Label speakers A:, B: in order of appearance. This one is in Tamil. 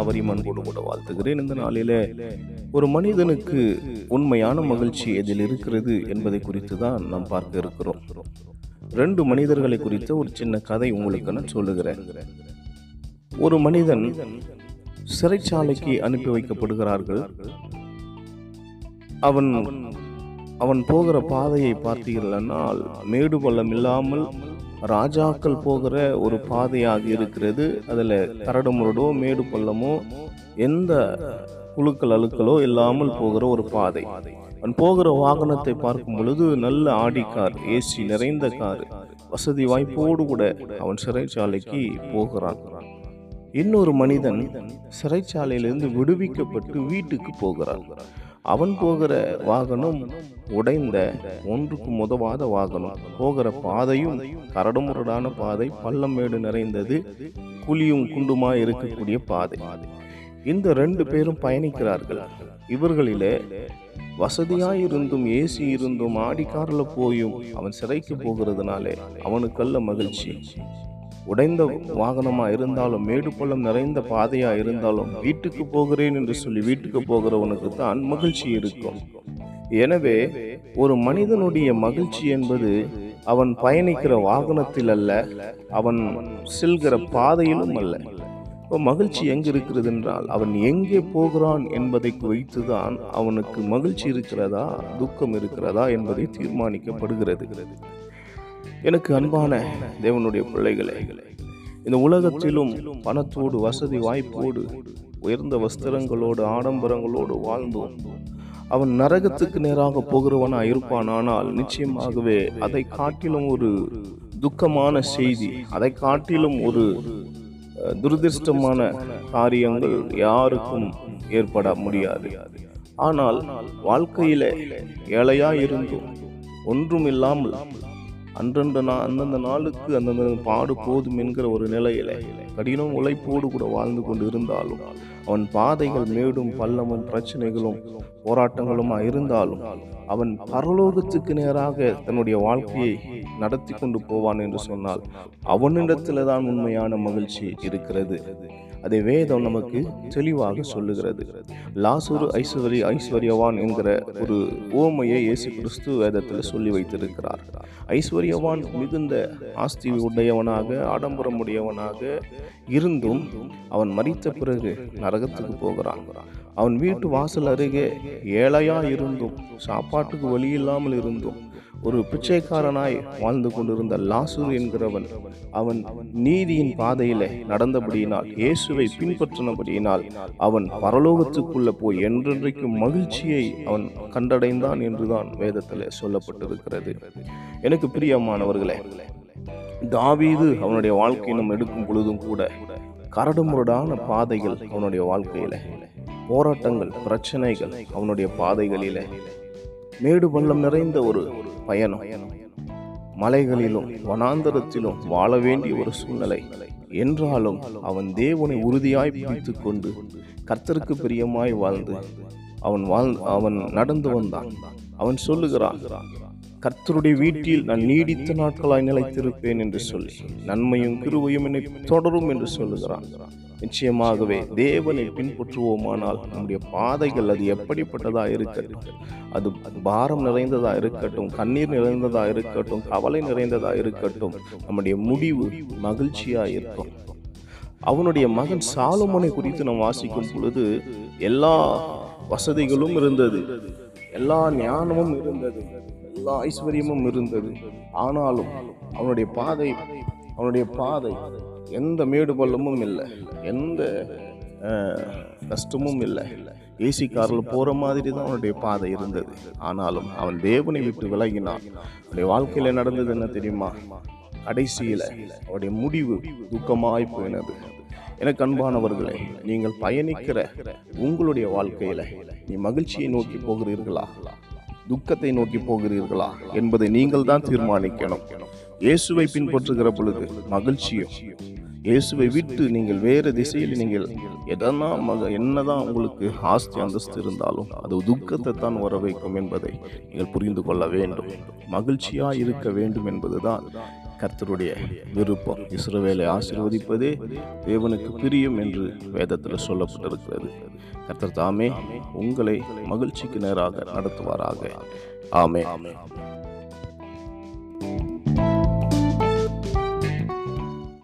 A: அவரையும் அன்போடு கூட வாழ்த்துகிறேன். இந்த நாளில ஒரு மனிதனுக்கு உண்மையான மகிழ்ச்சி எதில் இருக்கிறது என்பதை குறித்து தான் நாம் பார்க்க இருக்கிறோம். ரெண்டு மனிதர்களை குறித்த ஒரு சின்ன கதை உங்களுக்கு நான் சொல்லுகிறேன். ஒரு மனிதன் சிறைச்சாலைக்கு அனுப்பி வைக்கப்படுகிறார்கள். அவன் அவன் போகிற பாதையை பார்த்தீர்கள்னால் மேடு பள்ளம் இல்லாமல் ராஜாக்கள் போகிற ஒரு பாதையாக இருக்கிறது. அதில் கரடு முரடோ மேடு பள்ளமோ எந்த குழுக்கள் அழுக்களோ இல்லாமல் போகிற ஒரு பாதை. அவன் போகிற வாகனத்தை பார்க்கும் பொழுது நல்ல ஆடி கார் ஏசி நிறைந்த கார் வசதி வாய்ப்போடு கூட அவன் சிறைச்சாலைக்கு போகிறான். இன்னொரு மனிதன் சிறைச்சாலையிலிருந்து விடுவிக்கப்பட்டு வீட்டுக்கு போகிறான். அவன் போகிற வாகனம் உடைந்த ஒன்றுக்கு உதவாத வாகனம். போகிற பாதையும் கரடுமுரடான பாதை பள்ளம் மேடு நிறைந்தது குழியும் குண்டுமா இருக்கக்கூடிய பாதை. இந்த ரெண்டு பேரும் பயணிக்கிறார்கள். இவர்களிலே வசதியாய் இருந்தும் ஏசி இருந்தும் ஆடி காரில் போயும் அவன் சிறைக்கு போகிறதுனாலே அவனுக்கல்ல மகிழ்ச்சி. உடைந்த வாகனமாக இருந்தாலும் மேடு பள்ளம் நிறைந்த பாதையாக இருந்தாலும் வீட்டுக்கு போகிறேன் என்று சொல்லி வீட்டுக்கு போகிறவனுக்கு தான் மகிழ்ச்சி இருக்கும். எனவே ஒரு மனிதனுடைய மகிழ்ச்சி என்பது அவன் பயணிக்கிற வாகனத்தில் அல்ல அவன் செல்கிற பாதையிலும் அல்ல இப்போ மகிழ்ச்சி எங்கே இருக்கிறது என்றால் அவன் எங்கே போகிறான் என்பதை வைத்துதான் அவனுக்கு மகிழ்ச்சி இருக்கிறதா துக்கம் இருக்கிறதா என்பதை தீர்மானிக்கப்படுகிறது. எனக்கு அன்பான தேவனுடைய பிள்ளைகளே இந்த உலகத்திலும் பணத்தோடு வசதி வாய்ப்போடு உயர்ந்த வஸ்திரங்களோடு ஆடம்பரங்களோடு வாழ்ந்தோம் அவன் நரகத்துக்கு நேராக போகிறவனா இருப்பான் ஆனால் நிச்சயமாகவே அதை காட்டிலும் ஒரு துக்கமான செய்தி அதை காட்டிலும் ஒரு துரதிருஷ்டமான துரதிர்ஷ்டமான காரியங்கள் யாருக்கும் ஏற்பட முடியாது. ஆனால் வாழ்க்கையில ஏழையா இருந்தும் ஒன்றும் இல்லாமல் அன்றன்று நா அந்தந்த நாளுக்கு அந்தந்த பாடு போதும் என்கிற ஒரு நிலையில கடினம் உழைப்போடு கூட வாழ்ந்து கொண்டு இருந்தாலும் அவன் பாதைகள் மேடும் பள்ளமும் பிரச்சனைகளும் போராட்டங்களுமா இருந்தாலும் அவன் பரலோகத்துக்கு நேராக தன்னுடைய வாழ்க்கையை நடத்தி கொண்டு போவான் என்று சொன்னால் அவனிடத்தில் தான் உண்மையான மகிழ்ச்சி இருக்கிறது. அதை வேதம் நமக்கு தெளிவாக சொல்லுகிறது. லாசுரு ஐஸ்வரி ஐஸ்வர்யவான் என்கிற ஒரு ஓமையை இயேசு கிறிஸ்து வேதத்தில் சொல்லி வைத்திருக்கிறார். ஐஸ்வர்யவான் மிகுந்த ஆஸ்தி உடையவனாக ஆடம்பரம் உடையவனாக இருந்தும் அவன் மறித்த பிறகு நரகத்துக்கு போகிறான். அவன் வீட்டு வாசல் அருகே ஏழையா இருந்தும் சாப்பாட்டுக்கு வழி இல்லாமல் இருந்தும் ஒரு பிச்சைக்காரனாய் வாழ்ந்து கொண்டிருந்த லாசூர் என்கிறவன் அவன் நீதியின் பாதையில நடந்தபடியினால் இயேசுவை பின்பற்றினபடியினால் அவன் பரலோகத்துக்குள்ள போய் என்றென்றைக்கும் மகிழ்ச்சியை அவன் கண்டடைந்தான் என்றுதான் வேதத்தில் சொல்லப்பட்டிருக்கிறது. எனக்கு பிரியமானவர்களே தாவீது அவனுடைய வாழ்க்கை நம்ம எடுக்கும் பொழுதும் கூட கரடுமுரடான பாதைகள் அவனுடைய வாழ்க்கையில போராட்டங்கள் பிரச்சனைகள் அவனுடைய பாதைகளில மேடு பள்ளம் நிறைந்த ஒரு பயணம். மலைகளிலும் வனாந்தரத்திலும் வாழ வேண்டிய ஒரு சூழ்நிலை. என்றாலும் அவன் தேவனை உறுதியாய் பிடித்து கொண்டு கர்த்தருக்கு பிரியமாய் வாழ்ந்து அவன் வாழ் அவன் நடந்து வந்தான். அவன் சொல்லுகிறான் கர்த்தருடைய வீட்டில் நான் நீடித்த நாட்களாய் நிலைத்திருப்பேன் என்று சொல்லி நன்மையும் கிருவையும் என்னை தொடரும் என்று சொல்லுகிறான் நிச்சயமாகவே தேவனை பின்பற்றுவோமானால் நம்முடைய பாதைகள் அது எப்படிப்பட்டதாக இருக்கட்டும் அது பாரம் நிறைந்ததாக இருக்கட்டும் கண்ணீர் நிறைந்ததாக இருக்கட்டும் கவலை நிறைந்ததாக இருக்கட்டும் நம்முடைய முடிவு மகிழ்ச்சியாக இருக்கும். அவனுடைய மகன் சாலுமனை குறித்து நாம் வாசிக்கும் பொழுது எல்லா வசதிகளும் இருந்தது எல்லா ஞானமும் இருந்தது. எல்லா ஐஸ்வர்யமும் இருந்தது. ஆனாலும் அவனுடைய பாதை அவனுடைய பாதை எந்த மேடு பள்ளமும் இல்லை. எந்த கஷ்டமும் இல்லை. ஏசி காரில் போகிற மாதிரி தான் அவனுடைய பாதை இருந்தது. ஆனாலும் அவன் தேவனை விட்டு விலகினான். அவனுடைய வாழ்க்கையில் நடந்தது என்ன தெரியுமா? கடைசியில் அவருடைய முடிவு துக்கமாய் போயினது. எனக்கு அன்பானவர்களே நீங்கள் பயணிக்கிற உங்களுடைய வாழ்க்கையில் நீ மகிழ்ச்சியை நோக்கி போகிறீர்களா? துக்கத்தை நோக்கி போகிறீர்களா என்பதை நீங்கள் தான் தீர்மானிக்கணும். இயேசுவை பின்பற்றுகிற பொழுது மகிழ்ச்சியும் இயேசுவை விட்டு நீங்கள் வேறு திசையில் நீங்கள் எதனா மக என்னதான் உங்களுக்கு ஆஸ்தி அந்தஸ்து இருந்தாலும் அது துக்கத்தை தான் வர வைக்கும் என்பதை நீங்கள் புரிந்து கொள்ள வேண்டும். மகிழ்ச்சியாக இருக்க வேண்டும் என்பதுதான் கர்த்தருடைய விருப்பம். இஸ்ரவேலை ஆசீர்வதிப்பதே தேவனுக்கு பிரியம் என்று வேதத்தில் சொல்லப்பட்டிருக்கிறது. கர்த்தர் தாமே உங்களை மகிழ்ச்சிக்கு நேராக நடத்துவாராக. ஆமே